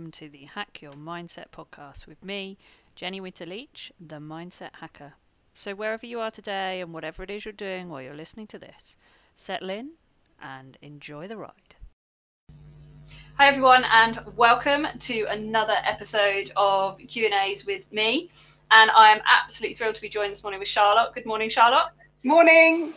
and welcome to the Hack Your Mindset podcast with me, Jenny Winter Leach, the Mindset Hacker. So, wherever you are today and whatever it is you're doing while you're listening to this, settle in and enjoy the ride. Hi everyone, and welcome to another episode of Q and A's with me. And I am absolutely thrilled to be joined this morning with Charlotte. Good morning, Charlotte. Morning.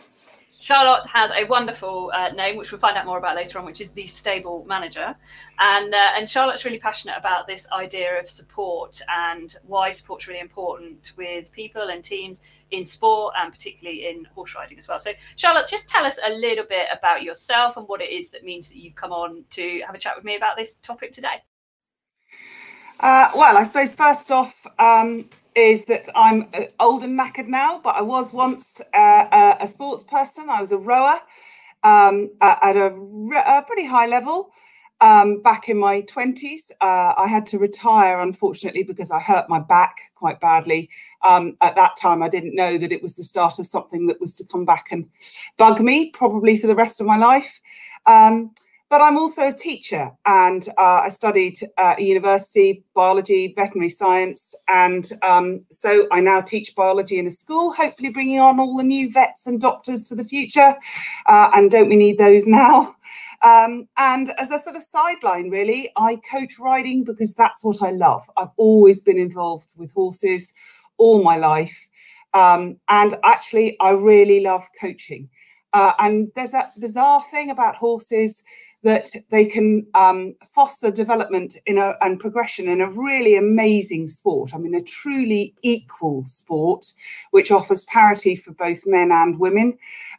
Charlotte has a wonderful uh, name, which we'll find out more about later on, which is the stable manager. And uh, and Charlotte's really passionate about this idea of support and why support's really important with people and teams in sport and particularly in horse riding as well. So Charlotte, just tell us a little bit about yourself and what it is that means that you've come on to have a chat with me about this topic today. Uh, well, I suppose first off, um, is that I'm uh, old and knackered now, but I was once uh, a sports person. I was a rower um, at a, a, pretty high level um, back in my 20s. Uh, I had to retire, unfortunately, because I hurt my back quite badly. Um, at that time, I didn't know that it was the start of something that was to come back and bug me, probably for the rest of my life. Um, but I'm also a teacher and uh, I studied at university biology, veterinary science. And um, so I now teach biology in a school, hopefully bringing on all the new vets and doctors for the future. Uh, and don't we need those now? Um, and as a sort of sideline, really, I coach riding because that's what I love. I've always been involved with horses all my life. Um, and actually, I really love coaching. Uh, and there's that bizarre thing about horses that they can um, foster development in a, and progression in a really amazing sport. I mean, a truly equal sport, which offers parity for both men and women,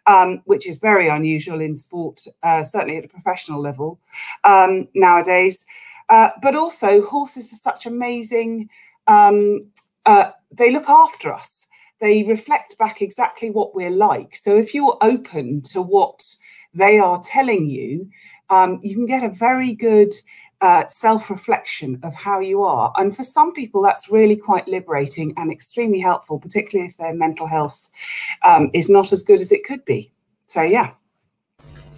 um, which is very unusual in sport, uh, certainly at a professional level um, nowadays. Uh, but also, horses are such amazing, um, uh, they look after us. They reflect back exactly what we're like. So if you're open to what they are telling you, um, you can get a very good uh, self reflection of how you are. And for some people, that's really quite liberating and extremely helpful, particularly if their mental health um, is not as good as it could be. So, yeah.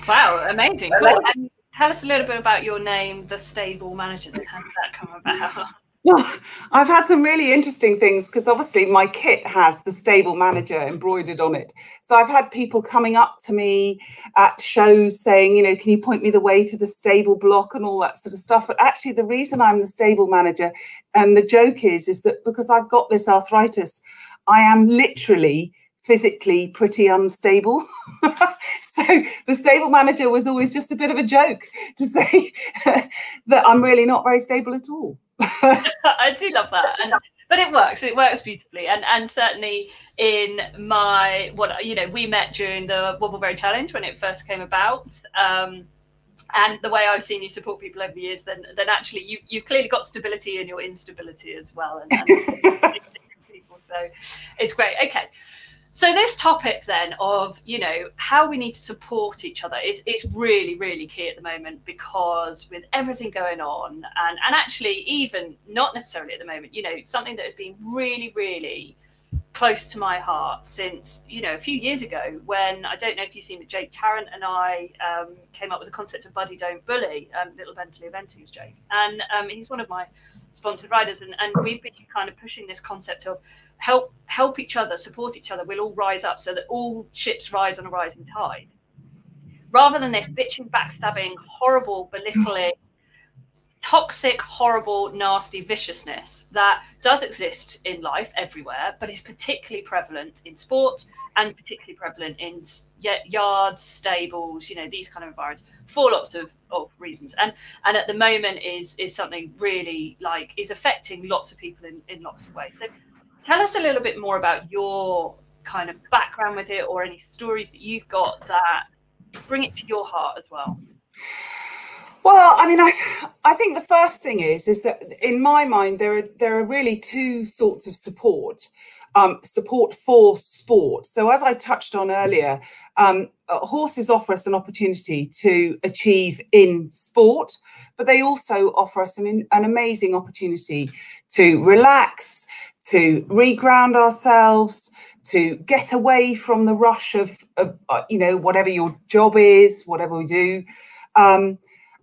Wow, amazing. Cool. And tell us a little bit about your name, The Stable Manager. Then how did that come about? I've had some really interesting things because obviously my kit has the stable manager embroidered on it. So I've had people coming up to me at shows saying, you know, can you point me the way to the stable block and all that sort of stuff. But actually, the reason I'm the stable manager and the joke is, is that because I've got this arthritis, I am literally physically pretty unstable. so the stable manager was always just a bit of a joke to say that I'm really not very stable at all. I do love that. And but it works. It works beautifully. And and certainly in my what you know, we met during the Wobbleberry Challenge when it first came about. Um, and the way I've seen you support people over the years, then then actually you you've clearly got stability in your instability as well. And, and people, so it's great. Okay. So this topic then of you know how we need to support each other is is really really key at the moment because with everything going on and and actually even not necessarily at the moment you know something that has been really really close to my heart since you know a few years ago when I don't know if you've seen it Jake Tarrant and I um, came up with the concept of Buddy Don't Bully um, Little Bentley Eventing's Jake. And um, he's one of my sponsored riders and, and we've been kind of pushing this concept of help help each other, support each other. We'll all rise up so that all ships rise on a rising tide. Rather than this bitching, backstabbing, horrible, belittling, toxic, horrible, nasty viciousness that does exist in life everywhere, but is particularly prevalent in sport and particularly prevalent in yards, stables, you know, these kind of environments for lots of, of reasons. And and at the moment is is something really like is affecting lots of people in, in lots of ways. So tell us a little bit more about your kind of background with it or any stories that you've got that bring it to your heart as well well i mean i i think the first thing is is that in my mind there are there are really two sorts of support um, support for sport. So, as I touched on earlier, um, uh, horses offer us an opportunity to achieve in sport, but they also offer us an, an amazing opportunity to relax, to reground ourselves, to get away from the rush of, of uh, you know, whatever your job is, whatever we do. Um,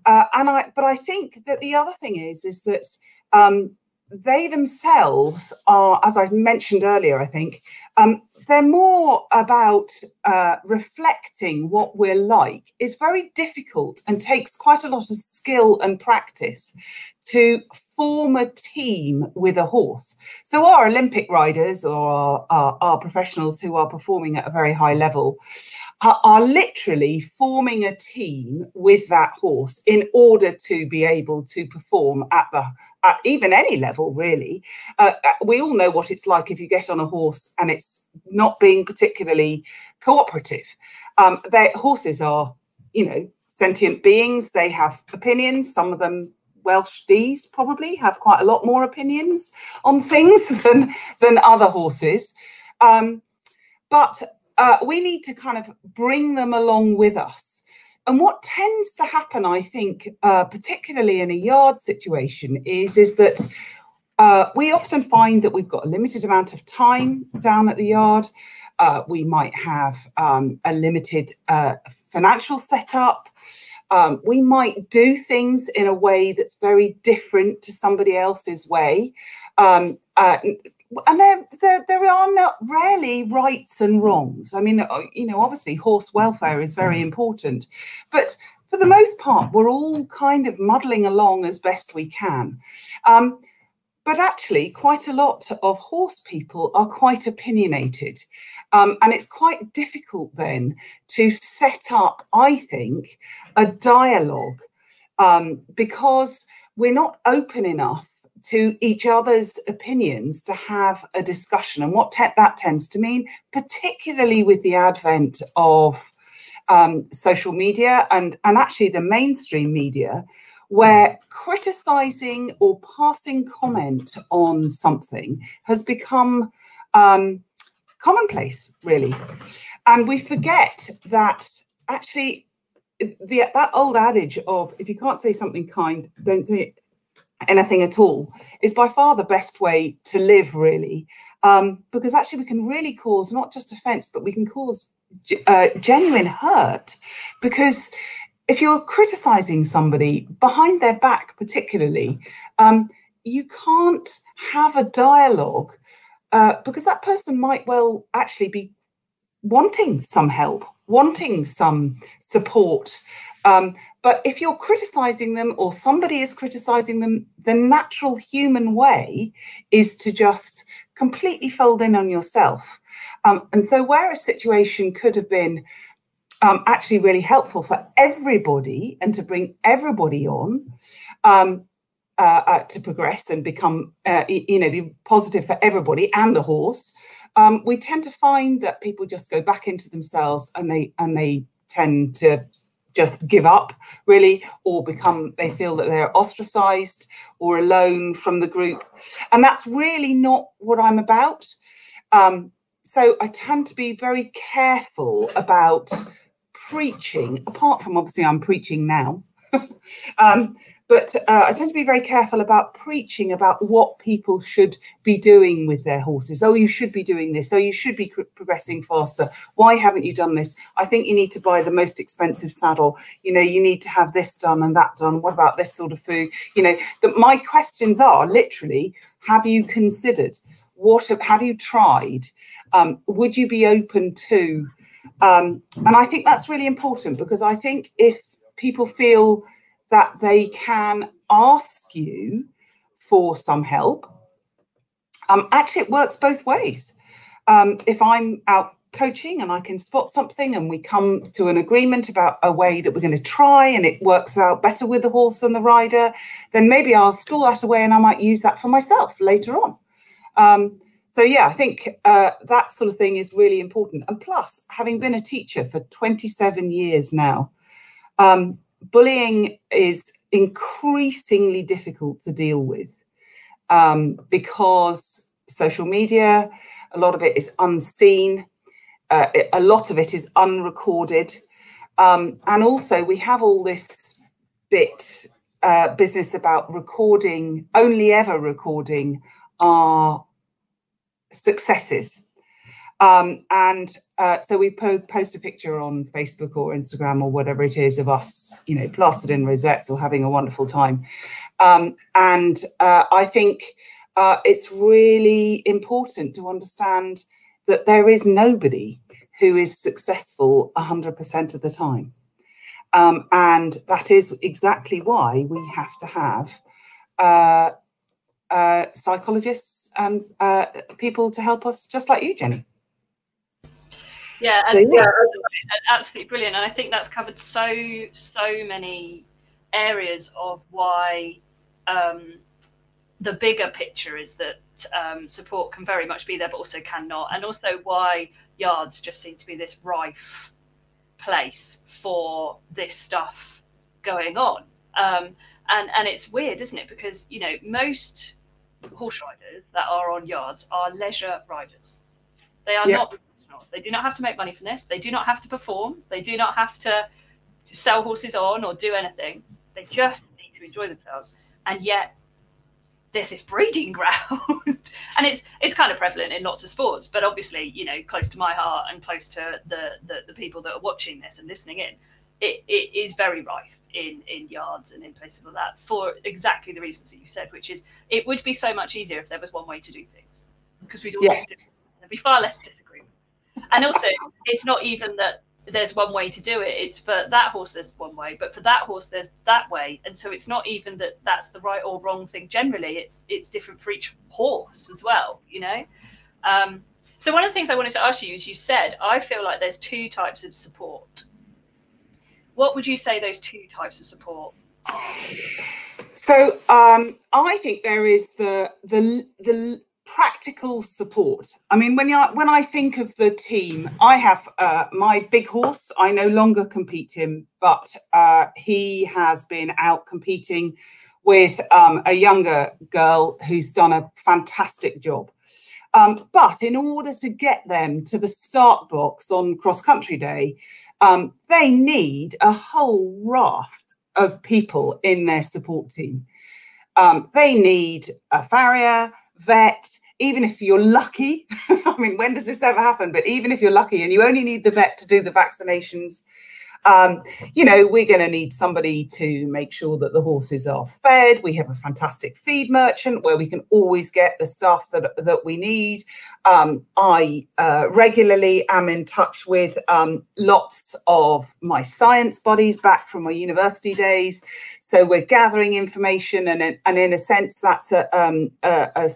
uh, and I, but I think that the other thing is, is that um, they themselves are, as I mentioned earlier, I think, um, they're more about uh, reflecting what we're like. It's very difficult and takes quite a lot of skill and practice to form a team with a horse. So our Olympic riders or our, our, our professionals who are performing at a very high level are, are, literally forming a team with that horse in order to be able to perform at the at even any level really. Uh, uh we all know what it's like if you get on a horse and it's not being particularly cooperative. Um, their horses are you know sentient beings. They have opinions. Some of them Welsh D's probably have quite a lot more opinions on things than than other horses. Um, but uh, we need to kind of bring them along with us. And what tends to happen, I think, uh, particularly in a yard situation, is is that uh, we often find that we've got a limited amount of time down at the yard. Uh, we might have um, a limited uh, financial setup. Um, we might do things in a way that's very different to somebody else's way. Um, uh, and there, there, there are not rarely rights and wrongs. I mean, uh, you know, obviously horse welfare is very important, but for the most part, we're all kind of muddling along as best we can. Um, but actually, quite a lot of horse people are quite opinionated. Um, and it's quite difficult then to set up, I think, a dialogue um, because we're not open enough to each other's opinions to have a discussion. And what te- that tends to mean, particularly with the advent of um, social media and, and actually the mainstream media, where criticizing or passing comment on something has become um, commonplace, really. And we forget that actually the that old adage of if you can't say something kind, don't say anything at all is by far the best way to live, really. Um, because actually we can really cause not just offense, but we can cause uh, genuine hurt. Because if you're criticizing somebody behind their back, particularly, um, you can't have a dialogue uh, because that person might well actually be wanting some help, wanting some support. Um, but if you're criticizing them or somebody is criticizing them, the natural human way is to just completely fold in on yourself. Um, and so, where a situation could have been um, actually really helpful for everybody and to bring everybody on, um, uh, uh, to progress and become, uh, you know, be positive for everybody and the horse, um, we tend to find that people just go back into themselves and they and they tend to just give up really or become they feel that they're ostracized or alone from the group. And that's really not what i'm about. Um, so i tend to be very careful about preaching apart from obviously i'm preaching now um, but uh, I tend to be very careful about preaching about what people should be doing with their horses. Oh, you should be doing this. Oh, you should be progressing faster. Why haven't you done this? I think you need to buy the most expensive saddle. You know, you need to have this done and that done. What about this sort of food? You know, that my questions are literally: Have you considered? What have, you tried? Um, would you be open to? Um, and I think that's really important because I think if people feel that they can ask you for some help. Um, actually, it works both ways. Um, if I'm out coaching and I can spot something and we come to an agreement about a way that we're going to try and it works out better with the horse and the rider, then maybe I'll store that away and I might use that for myself later on. Um, so yeah, I think uh, that sort of thing is really important. And plus, having been a teacher for 27 years now, um, bullying is increasingly difficult to deal with um, because social media, a lot of it is unseen, uh, a lot of it is unrecorded. Um, and also, we have all this bit uh, business about recording, only ever recording our successes. Um, and uh, so we po- post a picture on Facebook or Instagram or whatever it is of us, you know, plastered in rosettes or having a wonderful time. Um, and uh, I think uh, it's really important to understand that there is nobody who is successful 100% of the time. Um, and that is exactly why we have to have uh, psychologists and uh, people to help us, just like you, Jenny. Yeah, So, and, yeah. and absolutely brilliant. And I think that's covered so so many areas of why um, the bigger picture is that um, support can very much be there, but also cannot, and also why yards just seem to be this rife place for this stuff going on. Um, and and it's weird, isn't it? Because you know most horse riders that are on yards are leisure riders. They are Yeah. not professional. They do not have to make money from this. They do not have to perform. They do not have to sell horses on or do anything. They just need to enjoy themselves. And yet there's this breeding ground. and it's it's kind of prevalent in lots of sports, but obviously, you know, close to my heart and close to the the, the people that are watching this and listening in. It, it is very rife in, in yards and in places like that for exactly the reasons that you said, which is it would be so much easier if there was one way to do things because we'd all Yes. just there'd be far less disagreement. And also, it's not even that there's one way to do it. It's for that horse there's one way, but for that horse there's that way. And so it's not even that that's the right or wrong thing. Generally, it's it's different for each horse as well. You know. Um, so one of the things I wanted to ask you is you said I feel like there's two types of support. What would you say those two types of support? So um, I think there is the the the practical support. I mean, when you when I think of the team, I have uh, my big horse. I no longer compete him, but uh, he has been out competing with um, a younger girl who's done a fantastic job. Um, but in order to get them to the start box on cross country day, um, they need a whole raft of people in their support team. Um, they need a farrier, vet, even if you're lucky. I mean, when does this ever happen? But even if you're lucky and you only need the vet to do the vaccinations, um, you know, we're going to need somebody to make sure that the horses are fed. We have a fantastic feed merchant where we can always get the stuff that, that we need. Um, I uh, regularly am in touch with um, lots of my science buddies back from my university days. So we're gathering information, and and in a sense, that's a, um, a, a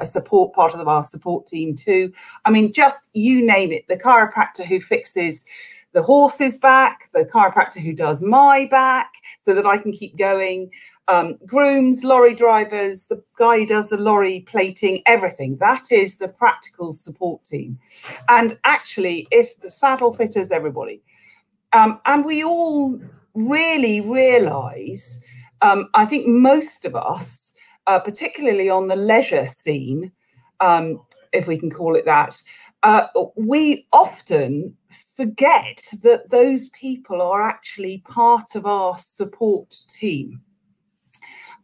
a support part of our support team too. I mean, just you name it, the chiropractor who fixes the horse's back, the chiropractor who does my back, so that I can keep going. Um, grooms, lorry drivers, the guy who does the lorry plating, everything. That is the practical support team. And actually, if the saddle fitters, everybody, um, and we all really realize, um, I think most of us, uh, particularly on the leisure scene, um, if we can call it that, uh, we often forget that those people are actually part of our support team.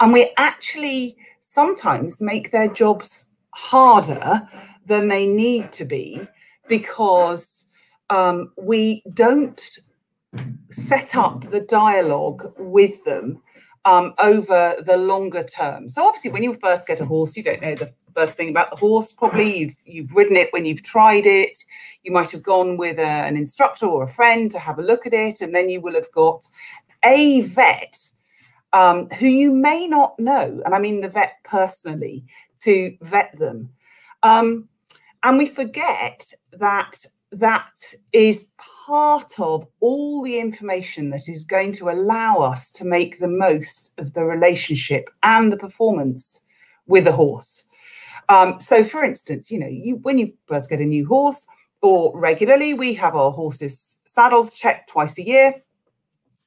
And we actually sometimes make their jobs harder than they need to be because um, we don't set up the dialogue with them um, over the longer term. So obviously, when you first get a horse, you don't know the first thing about the horse. Probably you've you've ridden it when you've tried it. You might have gone with a, an instructor or a friend to have a look at it, and then you will have got a vet um, who you may not know, and I mean the vet personally, to vet them. Um, and we forget that that is part of all the information that is going to allow us to make the most of the relationship and the performance with a horse. Um, so, for instance, you know, you when you first get a new horse, or regularly, we have our horses' saddles checked twice a year.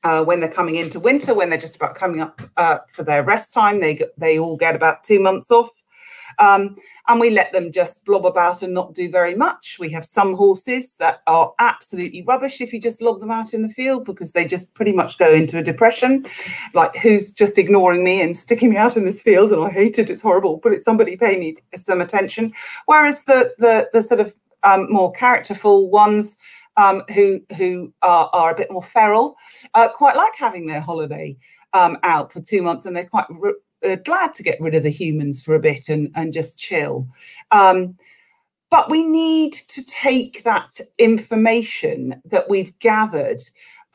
Uh, when they're coming into winter, when they're just about coming up uh, for their rest time, they they all get about two months off. Um, and we let them just blob about and not do very much. We have some horses that are absolutely rubbish if you just lob them out in the field because they just pretty much go into a depression. Like, who's just ignoring me and sticking me out in this field? And I hate it, it's horrible, but it's somebody paying me some attention. Whereas the, the, the sort of um, more characterful ones um, who who are, are a bit more feral uh, quite like having their holiday um, out for two months, and they're quite uh, glad to get rid of the humans for a bit and and just chill. Um, but we need to take that information that we've gathered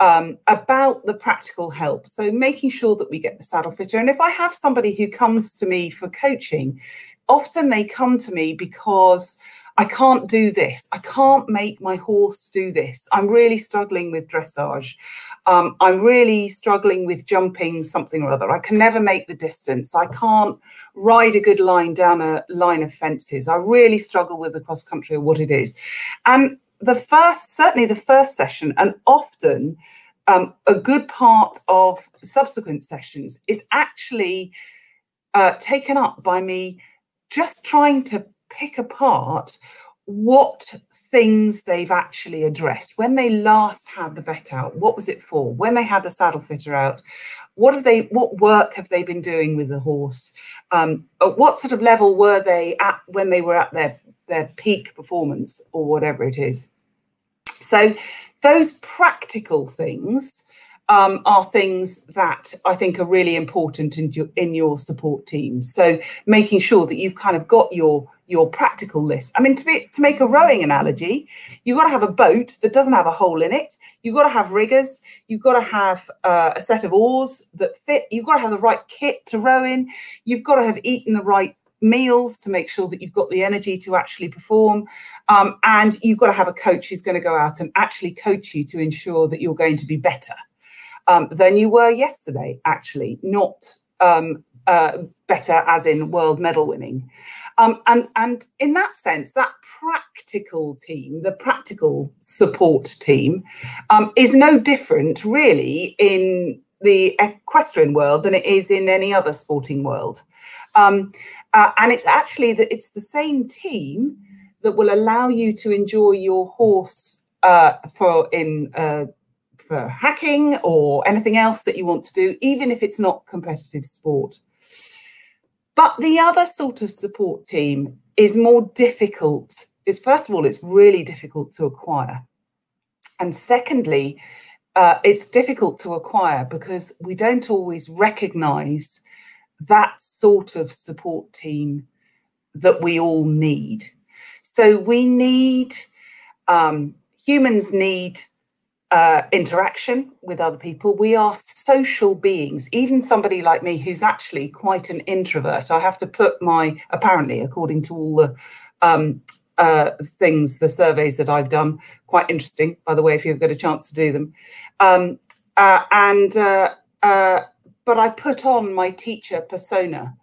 um, about the practical help. So making sure that we get the saddle fitter. And if I have somebody who comes to me for coaching, often they come to me because I can't do this. I can't make my horse do this. I'm really struggling with dressage. Um, I'm really struggling with jumping something or other. I can never make the distance. I can't ride a good line down a line of fences. I really struggle with the cross country or what it is. And the first, certainly the first session, and often um, a good part of subsequent sessions is actually uh, taken up by me just trying to pick apart what things they've actually addressed. When they last had the vet out what was it for? When they had the saddle fitter out what have they what work have they been doing with the horse? Um, at what sort of level were they at when they were at their their peak performance or whatever it is? So those practical things um, are things that I think are really important in your, in your support team. So making sure that you've kind of got your your practical list. I mean, to, be, to make a rowing analogy, you've got to have a boat that doesn't have a hole in it. You've got to have riggers. You've got to have uh, a set of oars that fit. You've got to have the right kit to row in. You've got to have eaten the right meals to make sure that you've got the energy to actually perform. Um, and you've got to have a coach who's going to go out and actually coach you to ensure that you're going to be better um, than you were yesterday, actually, not um, uh, better as in world medal winning. Um, and, and in that sense, that practical team, the practical support team, um, is no different really in the equestrian world than it is in any other sporting world. Um, uh, and it's actually that it's the same team that will allow you to enjoy your horse uh, for in uh, for hacking or anything else that you want to do, even if it's not competitive sport. But the other sort of support team is more difficult. It's first of all, it's really difficult to acquire. And secondly, uh, it's difficult to acquire because we don't always recognize that sort of support team that we all need. So we need, um, humans need uh, interaction with other people. We are social beings. Even somebody like me, who's actually quite an introvert, I have to put my, apparently, according to all the um, uh, things, the surveys that I've done, quite interesting, by the way, if you've got a chance to do them. Um, uh, and, uh, uh, but I put on my teacher persona.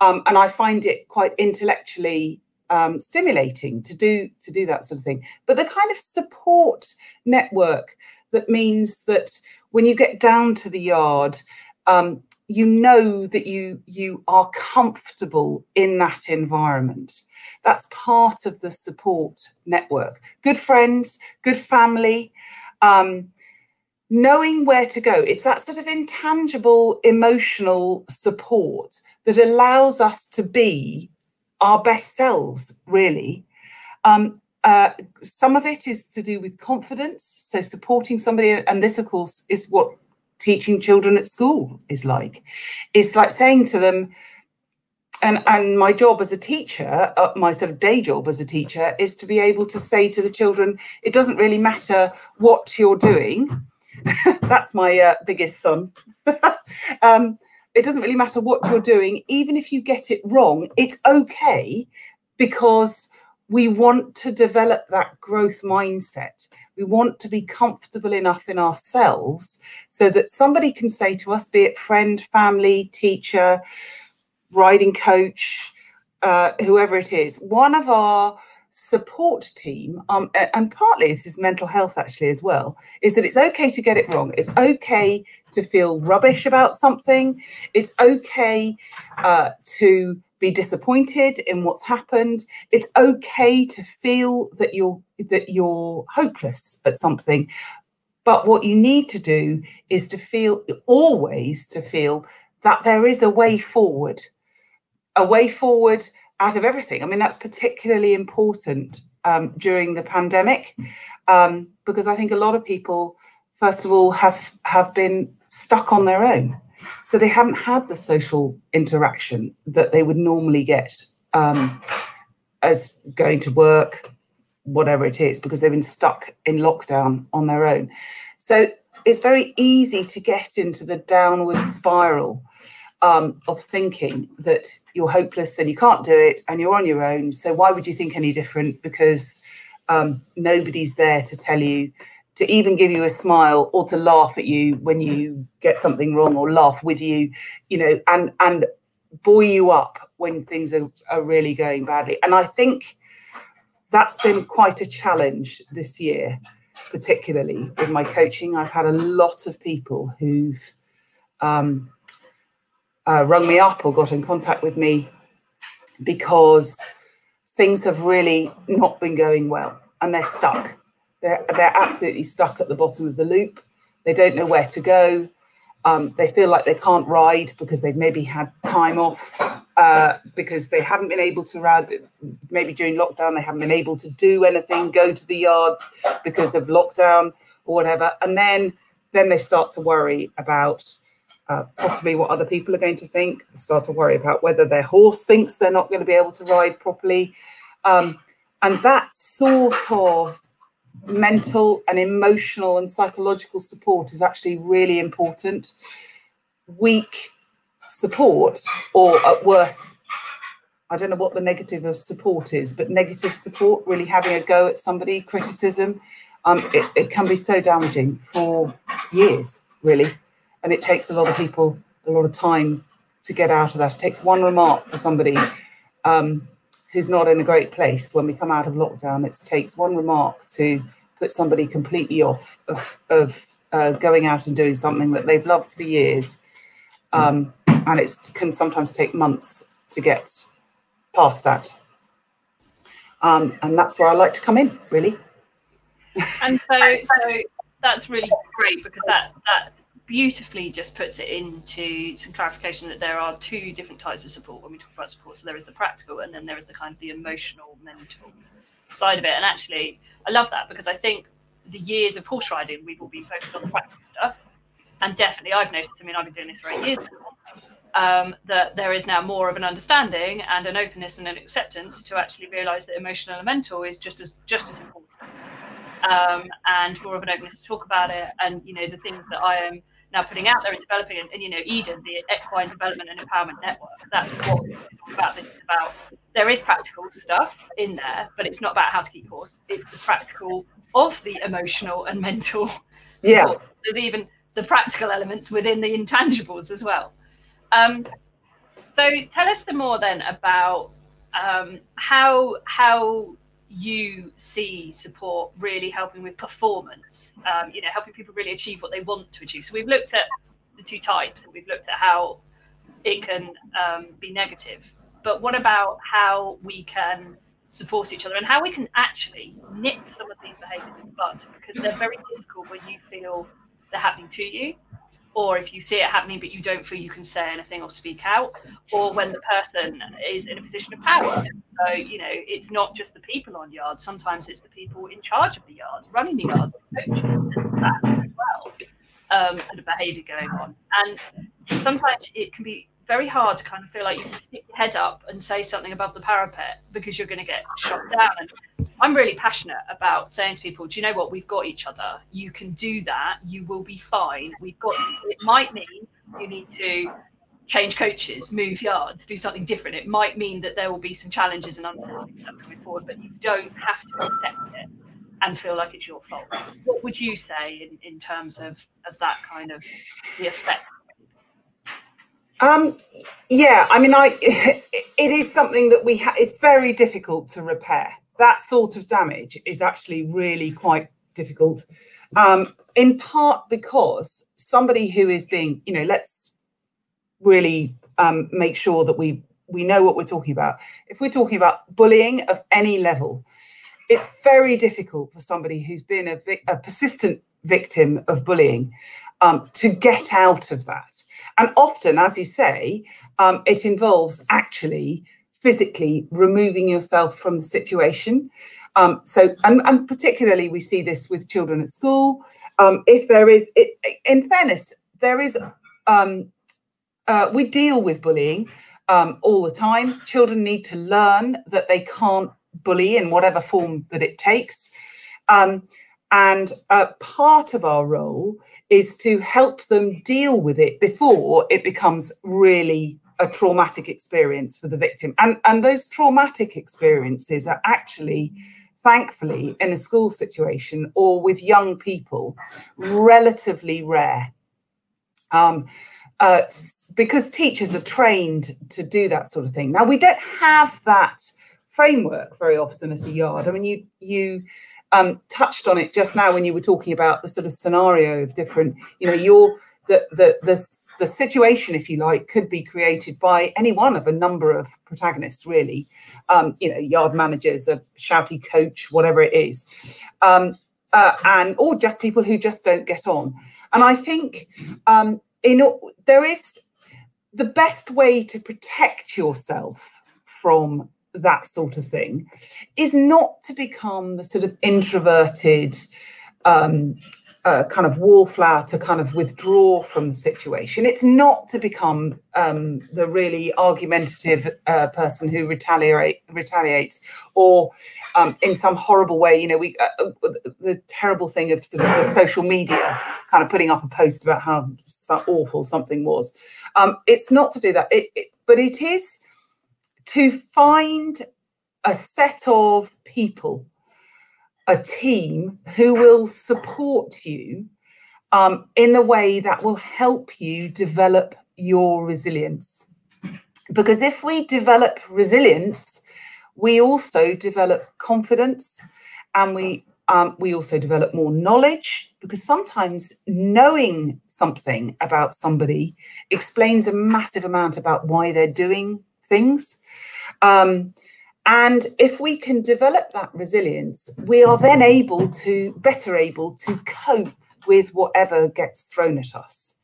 Um, and I find it quite intellectually um, stimulating to do to do that sort of thing. But the kind of support network that means that when you get down to the yard, um, you know that you you are comfortable in that environment. That's part of the support network. Good friends, good family. Um, knowing where to go it's that sort of intangible emotional support that allows us to be our best selves, really. Um, uh, some of it is to do with confidence, so supporting somebody, and this, of course, is what teaching children at school is like. It's like saying to them, and and my job as a teacher, uh, my sort of day job as a teacher, is to be able to say to the children, it doesn't really matter what you're doing. That's my uh, biggest son. um, it doesn't really matter what you're doing, even if you get it wrong, it's okay because we want to develop that growth mindset. We want to be comfortable enough in ourselves so that somebody can say to us, be it friend, family, teacher, riding coach, uh, whoever it is, one of our support team, um, and partly this is mental health actually as well, is that it's okay to get it wrong. It's okay to feel rubbish about something. It's okay uh, to be disappointed in what's happened. It's okay to feel that you're that you're hopeless at something. But what you need to do is to feel always to feel that there is a way forward, a way forward out of everything. I mean, that's particularly important um, during the pandemic, um, because I think a lot of people, first of all, have have been stuck on their own, so they haven't had the social interaction that they would normally get um, as going to work, whatever it is, because they've been stuck in lockdown on their own. So it's very easy to get into the downward spiral um, of thinking that you're hopeless and you can't do it and you're on your own. So why would you think any different? Because um, nobody's there to tell you to even give you a smile or to laugh at you when you get something wrong or laugh with you, you know, and and buoy you up when things are, are really going badly. And I think that's been quite a challenge this year, particularly with my coaching. I've had a lot of people who've um, uh, rung me up or got in contact with me because things have really not been going well and they're stuck. They're, they're absolutely stuck at the bottom of the loop. They don't know where to go. Um, they feel like they can't ride because they've maybe had time off uh, because they haven't been able to ride. Maybe during lockdown, they haven't been able to do anything, go to the yard because of lockdown or whatever. And then, then they start to worry about uh, possibly what other people are going to think. Start to worry about whether their horse thinks they're not going to be able to ride properly. Um, and that sort of mental and emotional and psychological support is actually really important. Weak support, or at worst, I don't know what the negative of support is, but negative support, really having a go at somebody, criticism, um, it, it can be so damaging for years, really. And it takes a lot of people a lot of time to get out of that. It takes one remark for somebody um, who's not in a great place when we come out of lockdown. It takes one remark to put somebody completely off of, of uh, going out and doing something that they've loved for years. Um, and it can sometimes take months to get past that. Um, and that's where I like to come in, really. And so, so that's really great because that that beautifully just puts it into some clarification that there are two different types of support when we talk about support. So there is the practical, and then there is the kind of the emotional, mental side of it. And actually, I love that because I think the years of horse riding, we've all been focused on the practical stuff. And definitely, I've noticed, I mean, I've been doing this for eight years now, um, that there is now more of an understanding and an openness and an acceptance to actually realize that emotional and mental is just as just as important. Um, and more of an openness to talk about it. And, you know, the things that I am now putting out there and developing and, and, you know eden the equine development and empowerment network. That's what it's all about. This is about there is practical stuff in there but it's not about how to keep horse. It's the practical of the emotional and mental yeah. support. there's even the practical elements within the intangibles as well. Um, so tell us some more then about um, how how you see support really helping with performance, um, you know, helping people really achieve what they want to achieve. So we've looked at the two types and we've looked at how it can um, be negative. But what about how we can support each other and how we can actually nip some of these behaviors in the bud because they're very difficult when you feel they're happening to you or if you see it happening but you don't feel you can say anything or speak out, or when the person is in a position of power. So, you know, it's not just the people on yard, sometimes it's the people in charge of the yard, running the yard, coaches, and that as well, um, sort of behaviour going on. And sometimes it can be very hard to kind of feel like you can stick your head up and say something above the parapet because you're going to get shot down. And I'm really passionate about saying to people, do you know what? We've got each other. You can do that. You will be fine. We've got. It might mean you need to change coaches, move yards, do something different. It might mean that there will be some challenges and uncertainties coming forward, but you don't have to accept it and feel like it's your fault. What would you say in, in terms of, of that kind of the effect um, yeah, I mean, I it is something that we ha- it's very difficult to repair. That sort of damage is actually really quite difficult, um, in part because somebody who is being, you know, let's really um, make sure that we we know what we're talking about. If we're talking about bullying of any level, it's very difficult for somebody who's been a, a persistent victim of bullying um, to get out of that. And often, as you say, um, it involves actually physically removing yourself from the situation. Um, so, and, and, particularly we see this with children at school. Um, if there is, it, in fairness, there is, um, uh, we deal with bullying um, all the time. Children need to learn that they can't bully in whatever form that it takes. And part of our role is to help them deal with it before it becomes really a traumatic experience for the victim. And, and those traumatic experiences are actually, thankfully, in a school situation or with young people, relatively rare. Um, uh, because teachers are trained to do that sort of thing. Now, we don't have that framework very often at a yard. I mean, you, you, um, touched on it just now when you were talking about the sort of scenario of different, you know, your the the the the situation, if you like, could be created by any one of a number of protagonists, really. Um, you know, yard managers, a shouty coach, whatever it is, um, uh, and or just people who just don't get on. And I think um, in there is the best way to protect yourself from that sort of thing is not to become the sort of introverted um, uh, kind of wallflower to kind of withdraw from the situation. It's not to become um, the really argumentative uh, person who retaliate retaliates, or um, in some horrible way. You know, we uh, uh the terrible thing of sort of social media, kind of putting up a post about how awful something was. Um, it's not to do that, it, it, but it is to find a set of people, a team who will support you um, in a way that will help you develop your resilience. Because if we develop resilience, we also develop confidence and we um, we also develop more knowledge because sometimes knowing something about somebody explains a massive amount about why they're doing things. Um, and if we can develop that resilience, we are then able to, better able to cope with whatever gets thrown at us.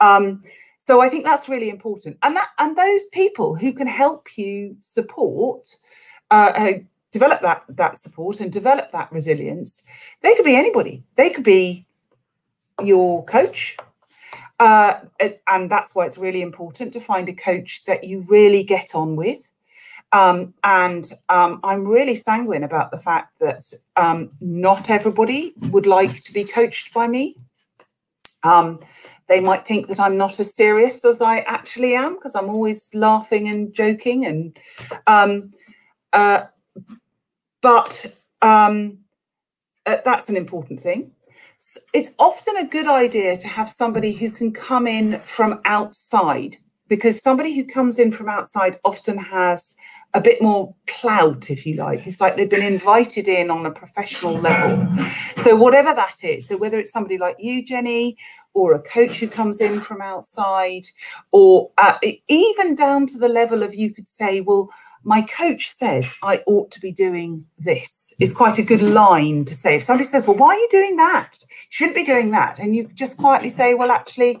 Um, so I think that's really important. And that and those people who can help you support, uh, uh, develop that that support and develop that resilience, they could be anybody. They could be your coach, uh, and that's why it's really important to find a coach that you really get on with. Um, and um, I'm really sanguine about the fact that um, not everybody would like to be coached by me. Um, they might think that I'm not as serious as I actually am because I'm always laughing and joking. And um, uh, but um, uh, that's an important thing it's often a good idea to have somebody who can come in from outside because somebody who comes in from outside often has a bit more clout, if you like. It's like they've been invited in on a professional level. So, whatever that is, so whether it's somebody like you, Jenny, or a coach who comes in from outside, or uh, even down to the level of you could say, well, my coach says I ought to be doing this is quite a good line to say. If somebody says, Well, why are you doing that? You shouldn't be doing that. And you just quietly say, Well, actually,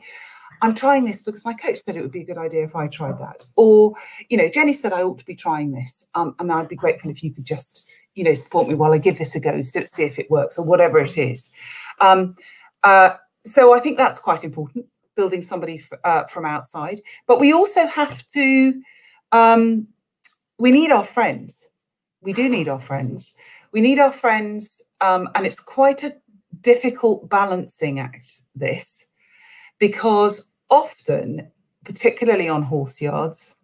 I'm trying this because my coach said it would be a good idea if I tried that. Or, you know, Jenny said I ought to be trying this. Um, and I'd be grateful if you could just, you know, support me while I give this a go, see if it works or whatever it is. Um, uh, so I think that's quite important, building somebody uh, from outside. But we also have to um, we need our friends. We do need our friends. We need our friends, um, and it's quite a difficult balancing act, this, because often, particularly on horse yards,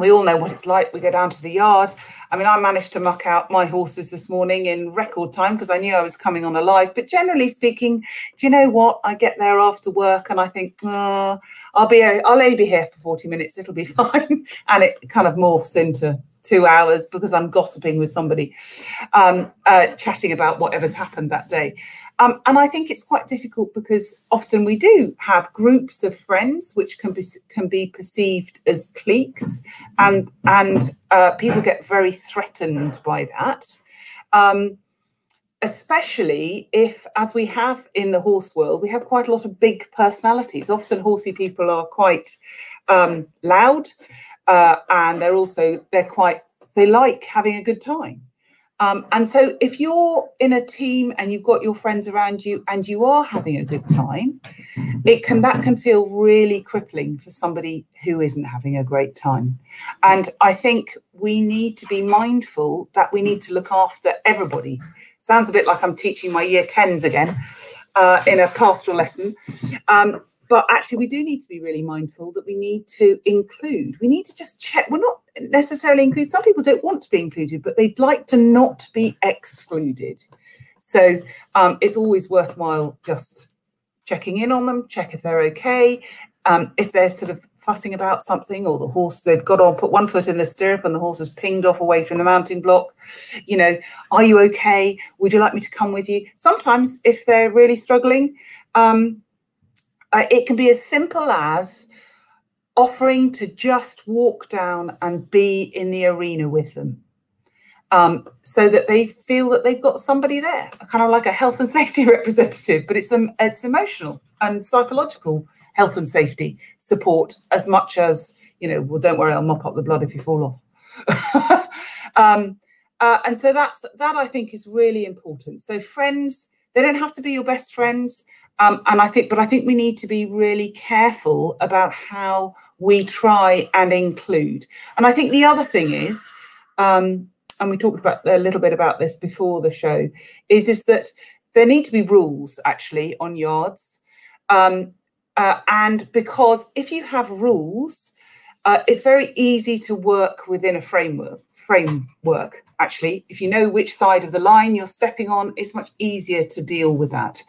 we all know what it's like. We go down to the yard. I mean, I managed to muck out my horses this morning in record time because I knew I was coming on alive. But generally speaking, do you know what? I get there after work and I think, oh, I'll be, I'll be here for 40 minutes. It'll be fine. and it kind of morphs into two hours because I'm gossiping with somebody, um, uh, chatting about whatever's happened that day. Um, and I think it's quite difficult because often we do have groups of friends which can be can be perceived as cliques, and and uh, people get very threatened by that. Um, especially if, as we have in the horse world, we have quite a lot of big personalities. Often, horsey people are quite um, loud, uh, and they're also they're quite they like having a good time. Um, and so if you're in a team and you've got your friends around you and you are having a good time, it can that can feel really crippling for somebody who isn't having a great time. And I think we need to be mindful that we need to look after everybody. Sounds a bit like I'm teaching my year 10s again uh, in a pastoral lesson. Um, but actually we do need to be really mindful that we need to include. We need to just check we're not necessarily include some people don't want to be included but they'd like to not be excluded. So um, it's always worthwhile just checking in on them check if they're okay. Um, if they're sort of fussing about something or the horse they've got on put one foot in the stirrup and the horse has pinged off away from the mounting block. You know are you okay? Would you like me to come with you? Sometimes if they're really struggling um, uh, it can be as simple as offering to just walk down and be in the arena with them um, so that they feel that they've got somebody there, kind of like a health and safety representative, but it's um, it's emotional and psychological health and safety support as much as you know. Well, don't worry, I'll mop up the blood if you fall off. um, uh, and so that's that I think is really important. So friends, they don't have to be your best friends. Um, and I think, but I think we need to be really careful about how we try and include. And I think the other thing is, um, and we talked about a little bit about this before the show, is is that there need to be rules actually on yards, um, uh, and because if you have rules, uh, it's very easy to work within a framework framework actually. If you know which side of the line you're stepping on it's much easier to deal with that.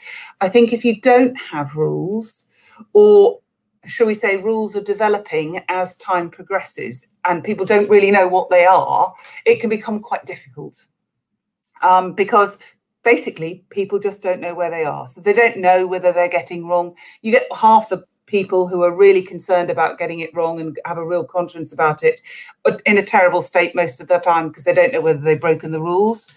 I think if you don't have rules or shall we say rules are developing as time progresses and people don't really know what they are it can become quite difficult. Um, because basically people just don't know where they are. So they don't know whether they're getting wrong. You get half the people who are really concerned about getting it wrong and have a real conscience about it in a terrible state most of the time because they don't know whether they've broken the rules.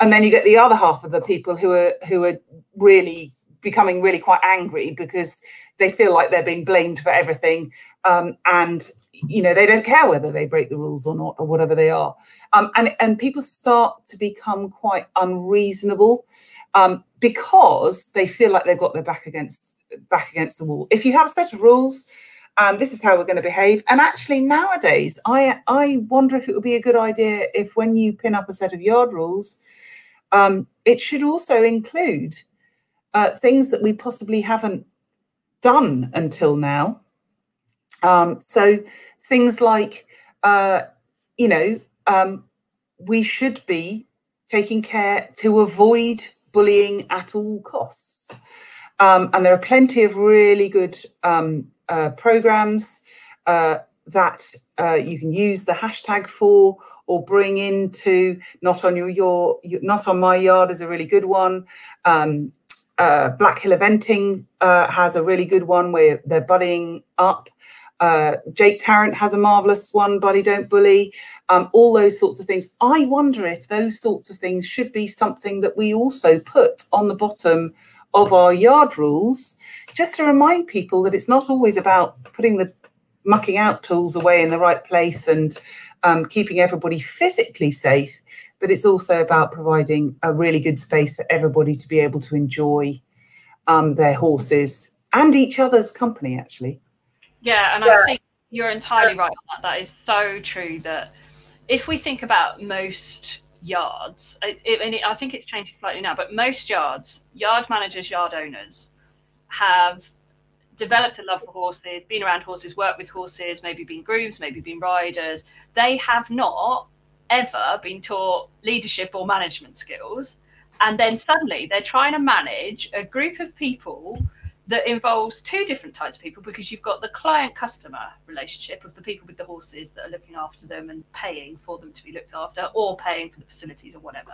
And then you get the other half of the people who are who are really becoming really quite angry because they feel like they're being blamed for everything um, and you know they don't care whether they break the rules or not or whatever they are um, and and people start to become quite unreasonable um, because they feel like they've got their back against back against the wall. If you have a set of rules, and this is how we're going to behave. And actually, nowadays, I I wonder if it would be a good idea if when you pin up a set of yard rules, um, it should also include uh, things that we possibly haven't done until now. Um, so things like, uh, you know, um, we should be taking care to avoid bullying at all costs. Um, and there are plenty of really good um, uh, programs uh, that uh, you can use the hashtag for or bring into not on your, your, not on my yard is a really good one. Um, uh, Black Hill Eventing uh, has a really good one where they're buddying up. Uh, Jake Tarrant has a marvelous one, Buddy Don't Bully, um, all those sorts of things. I wonder if those sorts of things should be something that we also put on the bottom of our yard rules, just to remind people that it's not always about putting the mucking out tools away in the right place and um, keeping everybody physically safe, but it's also about providing a really good space for everybody to be able to enjoy um, their horses and each other's company, actually. Yeah, and yeah. I think you're entirely right on that. That is so true that if we think about most yards, it, it, and it, I think it's changing slightly now, but most yards, yard managers, yard owners have developed a love for horses, been around horses, worked with horses, maybe been grooms, maybe been riders. They have not ever been taught leadership or management skills. And then suddenly they're trying to manage a group of people that involves two different types of people because you've got the client customer relationship of the people with the horses that are looking after them and paying for them to be looked after or paying for the facilities or whatever.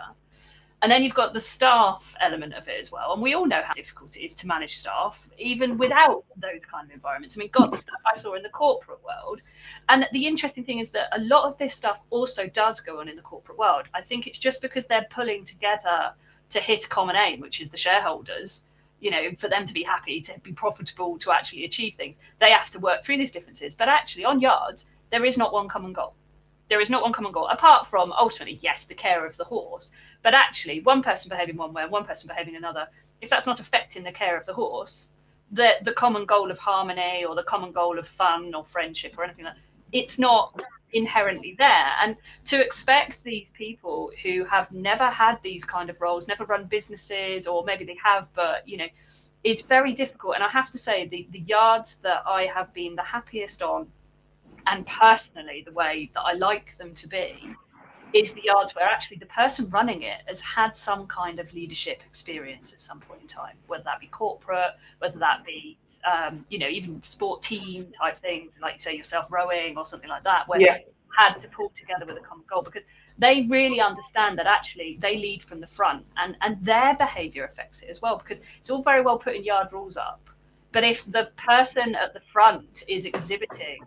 And then you've got the staff element of it as well. And we all know how difficult it is to manage staff, even without those kind of environments. I mean, God, the stuff I saw in the corporate world. And the interesting thing is that a lot of this stuff also does go on in the corporate world. I think it's just because they're pulling together to hit a common aim, which is the shareholders, you know, for them to be happy, to be profitable, to actually achieve things, they have to work through these differences. But actually, on yards, there is not one common goal. there is not one common goal apart from ultimately, yes, the care of the horse, but actually one person behaving one way and one person behaving another. If that's not affecting the care of the horse, the the common goal of harmony or the common goal of fun or friendship or anything like that, it's not inherently there. And to expect these people who have never had these kind of roles, never run businesses, or maybe they have, but you know, is very difficult. And I have to say, the, the yards that I have been the happiest on, and personally the way that I like them to be, is the yards where actually the person running it has had some kind of leadership experience at some point in time, whether that be corporate, whether that be um, you know even sport team type things, like you say yourself rowing or something like that, where yeah. they had to pull together with a common goal because they really understand that actually they lead from the front and and their behavior affects it as well because it's all very well putting yard rules up but if the person at the front is exhibiting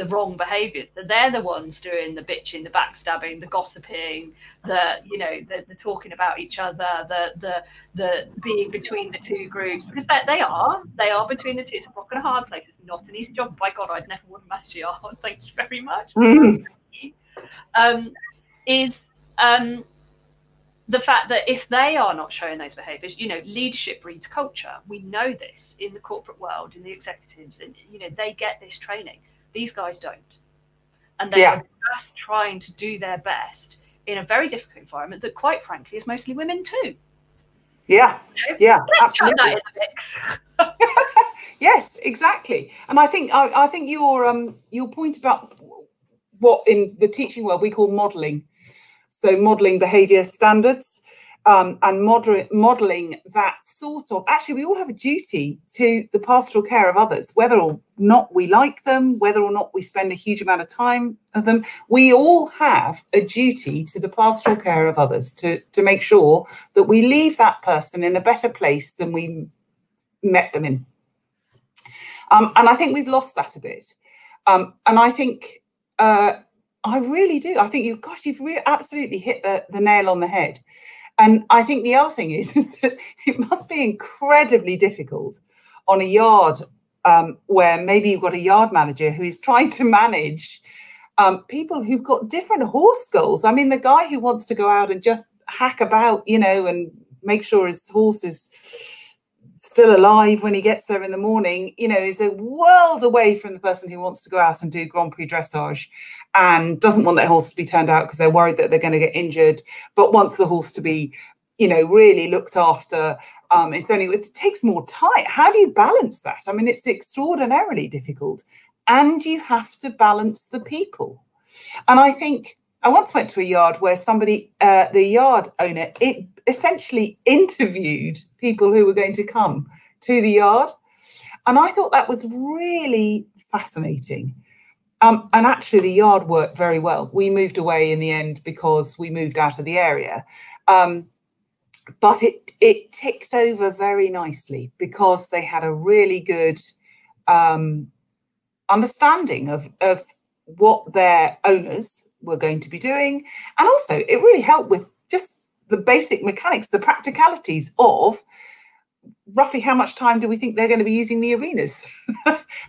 the wrong behaviors. So they're the ones doing the bitching, the backstabbing, the gossiping, the you know, the, the talking about each other, the the the being between the two groups because they, they are they are between the two. It's a rock and a hard place. It's not an easy job. By God, I'd never want to you yard. Thank you very much. Mm. Um, is um, the fact that if they are not showing those behaviors, you know, leadership breeds culture. We know this in the corporate world, in the executives, and you know, they get this training. These guys don't. And they yeah. are just trying to do their best in a very difficult environment that, quite frankly, is mostly women too. Yeah, you know? yeah, absolutely. yes, exactly. And I think I, I think your um your point about what in the teaching world we call modelling, so modelling behaviour standards um, and moder- modeling that sort of actually we all have a duty to the pastoral care of others whether or not we like them whether or not we spend a huge amount of time with them we all have a duty to the pastoral care of others to to make sure that we leave that person in a better place than we met them in um, and i think we've lost that a bit um, and i think uh, I really do. I think you, gosh, you've really absolutely hit the, the nail on the head. And I think the other thing is, is that it must be incredibly difficult on a yard um, where maybe you've got a yard manager who is trying to manage um, people who've got different horse goals. I mean, the guy who wants to go out and just hack about, you know, and make sure his horse is still alive when he gets there in the morning, you know, is a world away from the person who wants to go out and do Grand Prix dressage and doesn't want their horse to be turned out because they're worried that they're going to get injured, but wants the horse to be, you know, really looked after. Um, it's only it takes more time. How do you balance that? I mean, it's extraordinarily difficult, and you have to balance the people. And I think I once went to a yard where somebody, uh, the yard owner, it essentially interviewed people who were going to come to the yard. And I thought that was really fascinating. Um, and actually, the yard worked very well. We moved away in the end because we moved out of the area. Um, but it it ticked over very nicely because they had a really good um, understanding of of what their owners were going to be doing. And also, it really helped with just the basic mechanics, the practicalities of roughly how much time do we think they're going to be using the arenas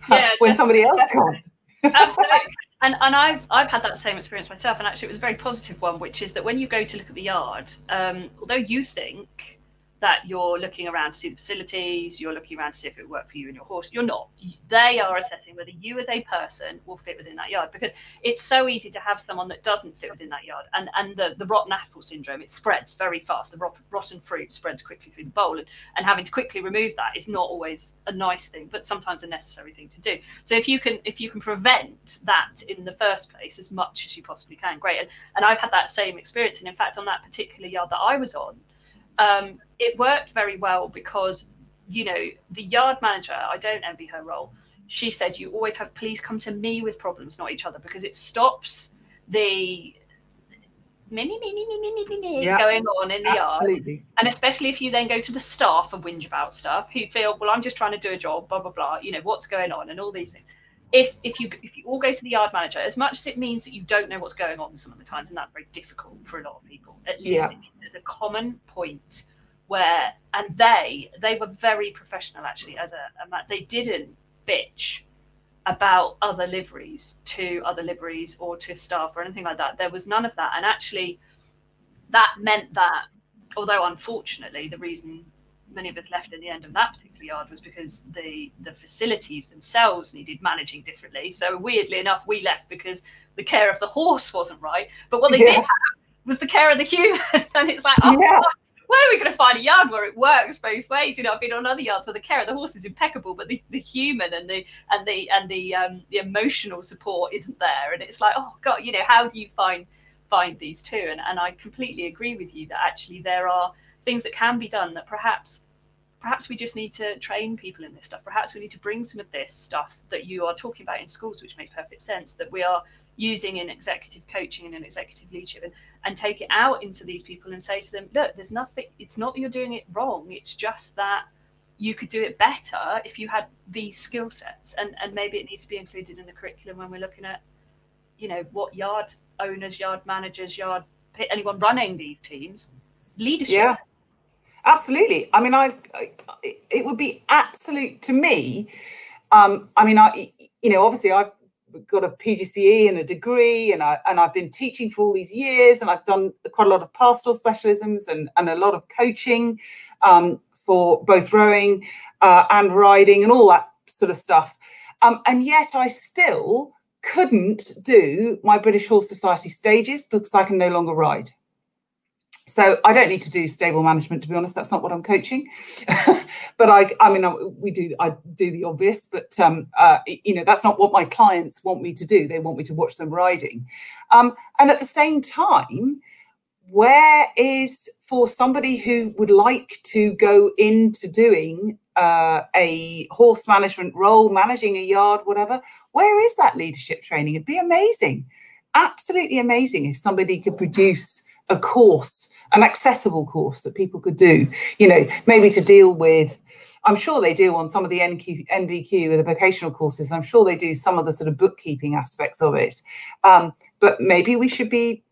yeah, when somebody else can't. Absolutely. And, and I've I've had that same experience myself, and actually it was a very positive one, which is that when you go to look at the yard, um, although you think that you're looking around to see the facilities, you're looking around to see if it worked for you and your horse. You're not. They are assessing whether you as a person will fit within that yard because it's so easy to have someone that doesn't fit within that yard. And and the, the rotten apple syndrome, it spreads very fast. The rot, rotten fruit spreads quickly through the bowl. And, and having to quickly remove that is not always a nice thing, but sometimes a necessary thing to do. So if you can if you can prevent that in the first place as much as you possibly can, great. And, and I've had that same experience. And in fact, on that particular yard that I was on, um, it worked very well because you know the yard manager i don't envy her role. She said you always have please come to me with problems not each other because it stops the me me me me me me me me yeah, going on in the absolutely. yard and especially if you then go to the staff and whinge about stuff who feel well i'm just trying to do a job blah blah blah you know what's going on? and all these things if if you if you all go to the yard manager as much as it means that you don't know what's going on some of the times and that's very difficult for a lot of people at least yeah. there's a common point where and they they were very professional actually as a, a they didn't bitch about other liveries to other liveries or to staff or anything like that. There was none of that. And actually, that meant that, although unfortunately, the reason many of us left in the end of that particular yard was because the the facilities themselves needed managing differently. So weirdly enough, we left because the care of the horse wasn't right. But what they yeah. did have was the care of the human. and it's like, oh, yeah where are we going to find a yard where it works both ways? You know, I've been on other yards where the care of the horse is impeccable, but the, the human and the and the and the um, the emotional support isn't there, and it's like, oh god, you know, how do you find find these two? And and I completely agree with you that actually there are things that can be done that perhaps perhaps we just need to train people in this stuff. Perhaps we need to bring some of this stuff that you are talking about in schools, which makes perfect sense, that we are using in executive coaching and in executive leadership and, and take it out into these people and say to them, look, there's nothing, it's not that you're doing it wrong. It's just that you could do it better if you had these skill sets. And, and maybe it needs to be included in the curriculum when we're looking at, you know, what yard owners, yard managers, yard, anyone running these teams, leadership. Yeah. Absolutely. I mean, I, I, it would be absolute to me. Um, I mean, I, you know, obviously I've got a PGCE and a degree, and I and I've been teaching for all these years, and I've done quite a lot of pastoral specialisms and and a lot of coaching um, for both rowing uh, and riding and all that sort of stuff. Um, and yet I still couldn't do my British Horse Society stages because I can no longer ride. So I don't need to do stable management, to be honest. That's not what I'm coaching. but I, I mean, we do. I do the obvious, but um, uh, you know, that's not what my clients want me to do. They want me to watch them riding. Um, and at the same time, where is for somebody who would like to go into doing uh, a horse management role, managing a yard, whatever? Where is that leadership training? It'd be amazing, absolutely amazing if somebody could produce a course an accessible course that people could do, you know, maybe to deal with. I'm sure they do on some of the NQ, NVQ, the vocational courses. I'm sure they do some of the sort of bookkeeping aspects of it. Um, but maybe we should be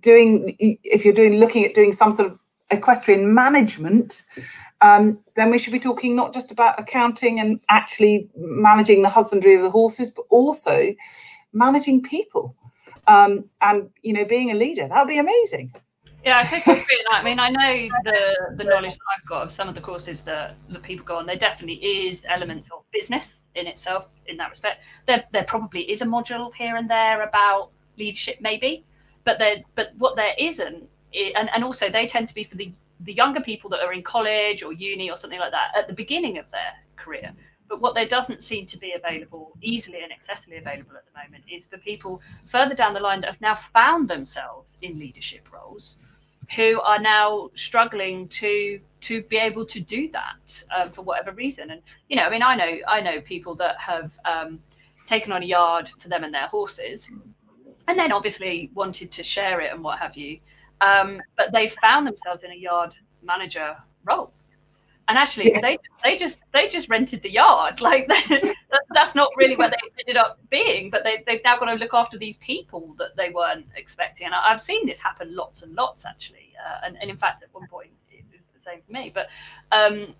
doing, if you're doing, looking at doing some sort of equestrian management, um, then we should be talking not just about accounting and actually managing the husbandry of the horses, but also managing people um, and you know being a leader. That would be amazing. Yeah, I totally agree. I mean, I know the the knowledge that I've got of some of the courses that that people go on. There definitely is elements of business in itself in that respect. There there probably is a module here and there about leadership, maybe, but there but what there isn't, and and also they tend to be for the the younger people that are in college or uni or something like that at the beginning of their career. But what there doesn't seem to be available easily and accessibly available at the moment is for people further down the line that have now found themselves in leadership roles who are now struggling to to be able to do that um, for whatever reason. And you know, I mean, I know I know people that have um, taken on a yard for them and their horses, and then obviously wanted to share it and what have you. Um, but they found themselves in a yard manager role and actually yeah. they they just they just rented the yard. Like that's not really where they ended up being but they, they've now got to look after these people that they weren't expecting. And i've seen this happen lots and lots actually uh, and, and in fact at one point it was the same for me. But um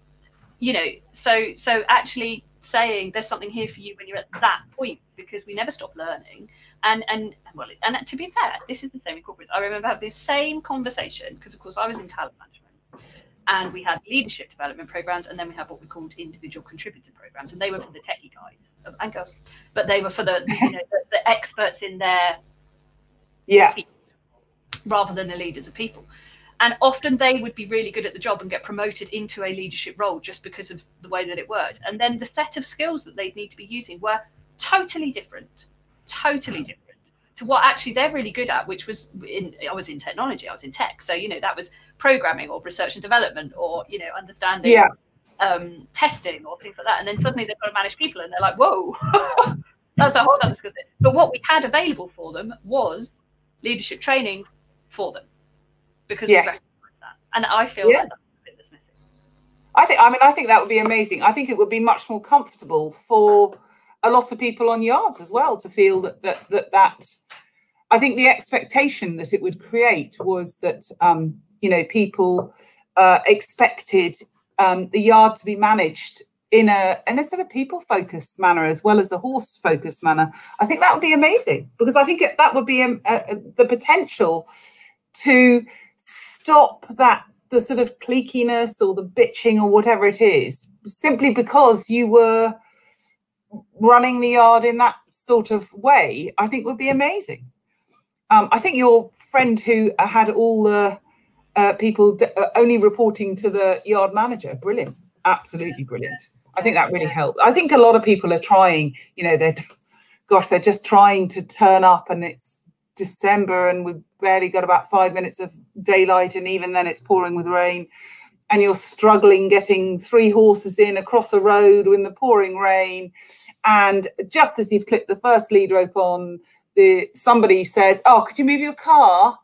you know so so actually saying there's something here for you when you're at that point because we never stop learning. And and well and to be fair this is the same in corporate i remember having this same conversation because of course i was in talent management and we had leadership development programs, and then we had what we called individual contributor programs, and they were for the techie guys and girls, but they were for the you know the, the experts in their yeah field, rather than the leaders of people. And often they would be really good at the job and get promoted into a leadership role just because of the way that it worked. And then the set of skills that they'd need to be using were totally different, totally different to what actually they're really good at, which was in I was in technology, I was in tech. So, you know, that was programming or research and development or, you know, understanding yeah. um, testing or things like that. And then suddenly they've got to manage people and they're like, whoa, that's a whole other set. But what we had available for them was leadership training for them because yes. we recognise that. And I feel yeah. like that's that's missing. I think I mean I think that would be amazing. I think it would be much more comfortable for a lot of people on yards as well to feel that that that, that I think the expectation that it would create was that um, you know people uh, expected um, the yard to be managed in a in a sort of people focused manner as well as a horse focused manner, I think that would be amazing because I think it, that would be a, um, a, the potential to stop that the sort of cliqueiness or the bitching or whatever it is simply because you were running the yard in that sort of way. I think would be amazing. Um, I think your friend who had all the uh, people uh, only reporting to the yard manager, brilliant, absolutely brilliant. I think that really helped. I think a lot of people are trying, you know, they're, gosh, they're just trying to turn up and it's December and we've barely got about five minutes of daylight and even then it's pouring with rain and you're struggling getting three horses in across a road in the pouring rain. And just as you've clipped the first lead rope on, the somebody says, "Oh, could you move your car?"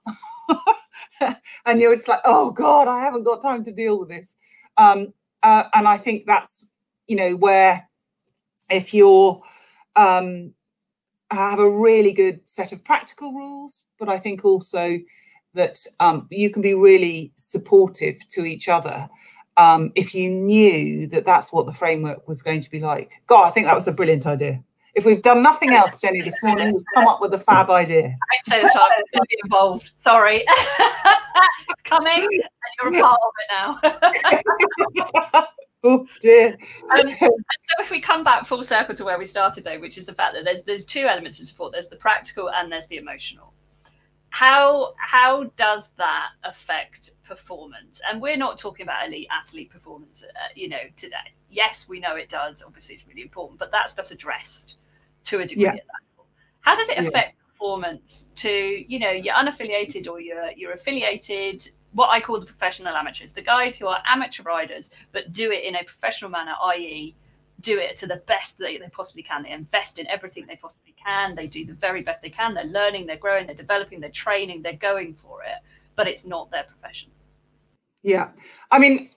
and you're just like, "Oh God, I haven't got time to deal with this." Um, uh, and I think that's you know where if you're um, have a really good set of practical rules, but I think also that um, you can be really supportive to each other um, if you knew that that's what the framework was going to be like. God, I think that was a brilliant idea. If we've done nothing else, Jenny, this morning, we've come up with a fab idea. I'd say so. I'm going to be involved. Sorry. it's coming and you're a part of it now. oh dear. Um, so if we come back full circle to where we started though, which is the fact that there's there's two elements of support. There's the practical and there's the emotional how how does that affect performance and we're not talking about elite athlete performance uh, you know today yes we know it does obviously it's really important but that stuff's addressed to a degree yeah. at that level how does it affect yeah. performance to you know you're unaffiliated or you're you're affiliated what i call the professional amateurs the guys who are amateur riders but do it in a professional manner i.e do it to the best that they possibly can. They invest in everything they possibly can. They do the very best they can. They're learning, they're growing, they're developing, they're training, they're going for it, but it's not their profession. Yeah. I mean,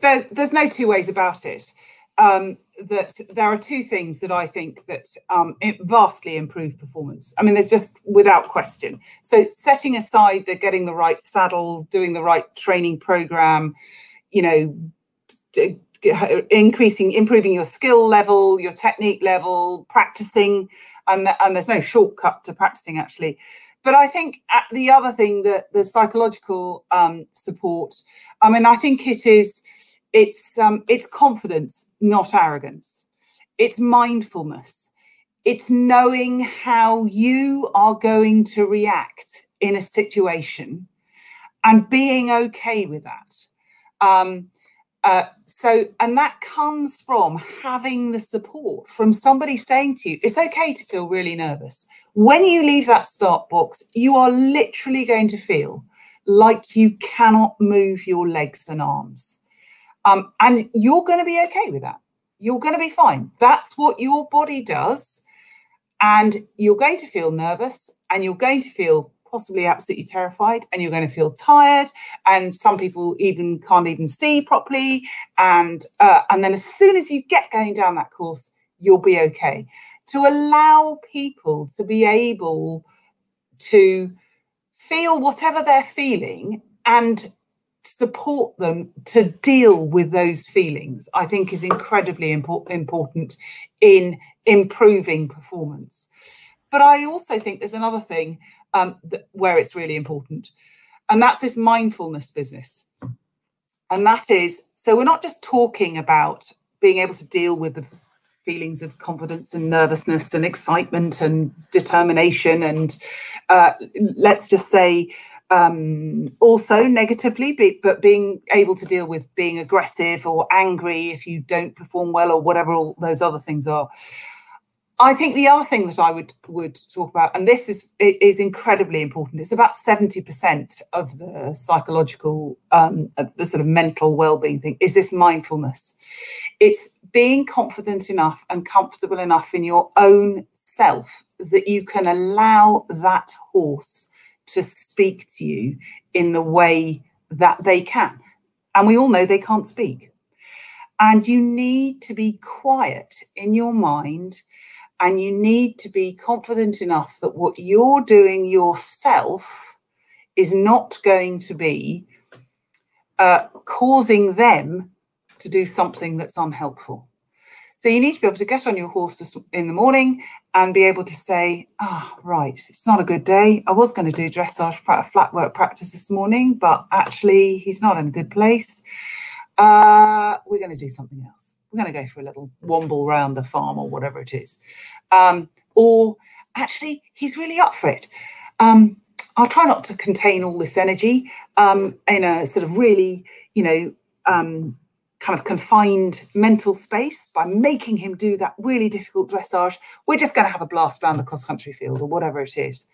there, there's no two ways about it. Um, that there are two things that I think that um, it vastly improve performance. I mean, there's just without question. So setting aside the getting the right saddle, doing the right training program, you know, increasing, improving your skill level, your technique level, practicing, and, and there's no shortcut to practicing actually. But I think the other thing that the psychological um, support, I mean, I think it is, it's um, it's confidence, not arrogance. It's mindfulness. It's knowing how you are going to react in a situation and being okay with that. Um, uh, so, and that comes from having the support from somebody saying to you, it's okay to feel really nervous. When you leave that start box, you are literally going to feel like you cannot move your legs and arms. Um, and you're going to be okay with that. You're going to be fine. That's what your body does. And you're going to feel nervous and you're going to feel possibly absolutely terrified and you're going to feel tired and some people even can't even see properly and uh, and then as soon as you get going down that course you'll be okay to allow people to be able to feel whatever they're feeling and support them to deal with those feelings i think is incredibly impor- important in improving performance but i also think there's another thing um, th- where it's really important. And that's this mindfulness business. And that is so we're not just talking about being able to deal with the feelings of confidence and nervousness and excitement and determination and uh, let's just say um, also negatively, be, but being able to deal with being aggressive or angry if you don't perform well or whatever all those other things are. I think the other thing that I would would talk about, and this is is incredibly important. It's about seventy percent of the psychological, um, the sort of mental well-being thing. Is this mindfulness? It's being confident enough and comfortable enough in your own self that you can allow that horse to speak to you in the way that they can. And we all know they can't speak. And you need to be quiet in your mind and you need to be confident enough that what you're doing yourself is not going to be uh, causing them to do something that's unhelpful. So you need to be able to get on your horse in the morning and be able to say, ah, oh, right, it's not a good day. I was going to do dressage flat work practice this morning, but actually he's not in a good place. Uh, we're going to do something else. We're going to go for a little womble round the farm or whatever it is. Um, or actually, he's really up for it. Um, I'll try not to contain all this energy um, in a sort of really, you know, um, kind of confined mental space by making him do that really difficult dressage. We're just going to have a blast around the cross country field or whatever it is.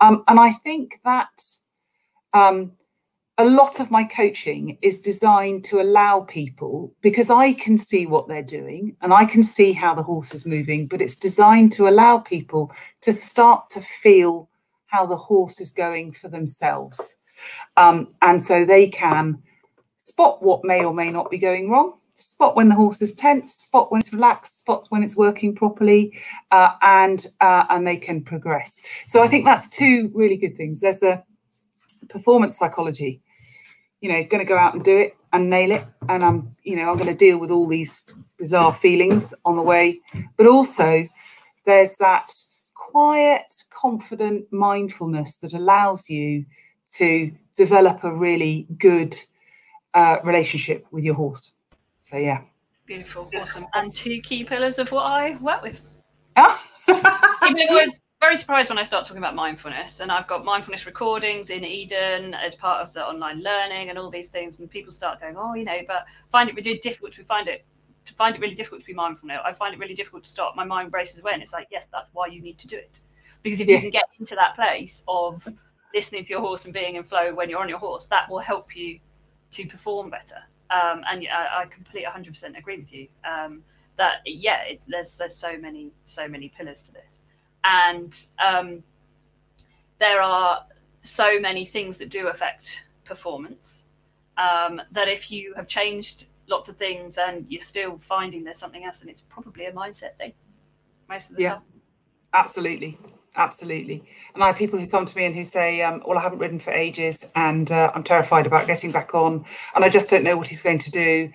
Um, and I think that um, a lot of my coaching is designed to allow people because I can see what they're doing and I can see how the horse is moving, but it's designed to allow people to start to feel how the horse is going for themselves. Um, and so they can spot what may or may not be going wrong, spot when the horse is tense, spot when it's relaxed, spots when it's working properly, uh, and uh, and they can progress. So I think that's two really good things. There's the performance psychology. You know, going to go out and do it and nail it, and I'm, you know, I'm going to deal with all these bizarre feelings on the way. But also, there's that quiet, confident mindfulness that allows you to develop a really good uh, relationship with your horse. So yeah. Beautiful, awesome. And two key pillars of what I work with. Ah. I'm always very surprised when I start talking about mindfulness, and I've got mindfulness recordings in Eden as part of the online learning and all these things, and people start going, oh, you know, but find it really difficult to find it to find it really difficult to be mindful now. I find it really difficult to stop. My mind races and it's like, yes, that's why you need to do it. Because if yeah. you can get into that place of listening to your horse and being in flow when you're on your horse, that will help you to perform better. Um, and I, I completely 100% agree with you. Um, that yeah, it's there's there's so many so many pillars to this, and um, there are so many things that do affect performance. Um, that if you have changed lots of things and you're still finding there's something else, and it's probably a mindset thing most of the yeah, time. Absolutely absolutely. And I have people who come to me and who say, um, "Well, I haven't ridden for ages, and uh, I'm terrified about getting back on, and I just don't know what he's going to do."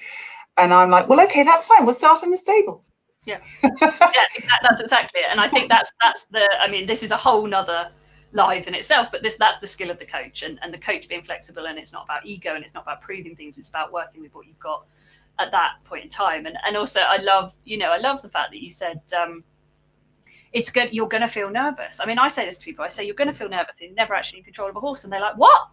And I'm like, "Well, okay, that's fine. We'll start in the stable." Yeah, yeah, that's exactly it. And I think that's that's the. I mean, this is a whole nother live in itself, but this that's the skill of the coach, and and the coach being flexible, and it's not about ego, and it's not about proving things. It's about working with what you've got at that point in time. And and also, I love, you know, I love the fact that you said. Um, it's good you're going to feel nervous. I mean i say this to people i say you're going to feel nervous you're never actually in control of a horse. And they're like what?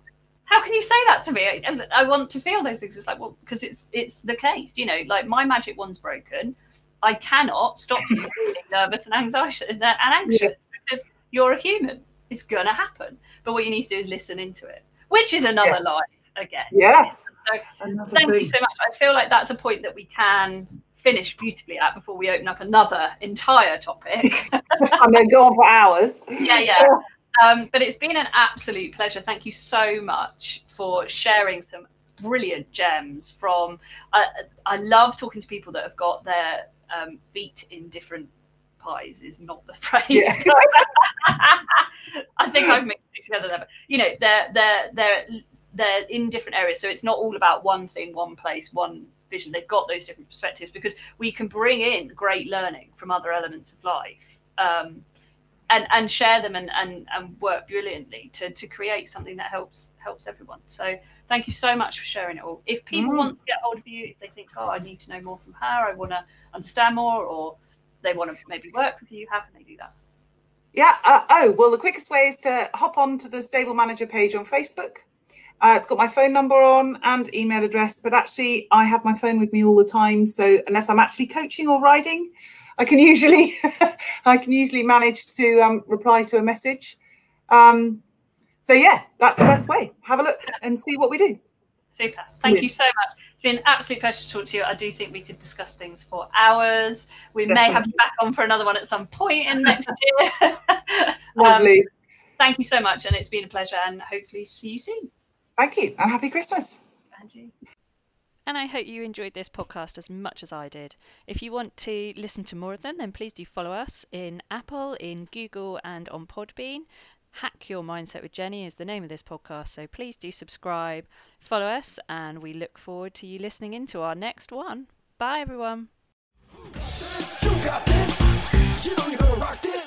How can you say that to me? I, I want to feel those things. It's like well because it's it's the case you know like my magic wand's broken. I cannot stop you feeling nervous and anxious and uh, anxious yeah. because you're a human. It's going to happen. But what you need to do is listen into it which is another yeah. lie again. Yeah. So thank thing. you so much. I feel like that's a point that we can finish beautifully at before we open up another entire topic. I'm going to go on for hours. Yeah, yeah. Um, but it's been an absolute pleasure. Thank you so much for sharing some brilliant gems from. Uh, I love talking to people that have got their um, feet in different pies. Is not the phrase. Yeah. I think I've mixed it together there. But you know, they're they're they're they're in different areas, so it's not all about one thing, one place, one vision. They've got those different perspectives because we can bring in great learning from other elements of life um, and and share them and, and and work brilliantly to to create something that helps helps everyone. So thank you so much for sharing it all. If people mm. want to get hold of you, if they think, oh, I need to know more from her, I want to understand more, or they want to maybe work with you, how can they do that? Yeah. Uh, oh, well, the quickest way is to hop on to the Stable Manager page on Facebook uh, it's got my phone number on and email address, but actually I have my phone with me all the time. So unless I'm actually coaching or riding, I can usually I can usually manage to um, reply to a message. Um, so yeah, that's the best way. Have a look and see what we do. Super. Thank you so much. It's been an absolute pleasure to talk to you. I do think we could discuss things for hours. We Definitely. may have you back on for another one at some point in next year. Lovely. Um, thank you so much, and it's been a pleasure. And hopefully, see you soon. Thank you and happy Christmas. Angie. And I hope you enjoyed this podcast as much as I did. If you want to listen to more of them, then please do follow us in Apple, in Google, and on Podbean. Hack Your Mindset with Jenny is the name of this podcast, so please do subscribe, follow us, and we look forward to you listening into our next one. Bye, everyone. You got this. You know you're gonna rock this.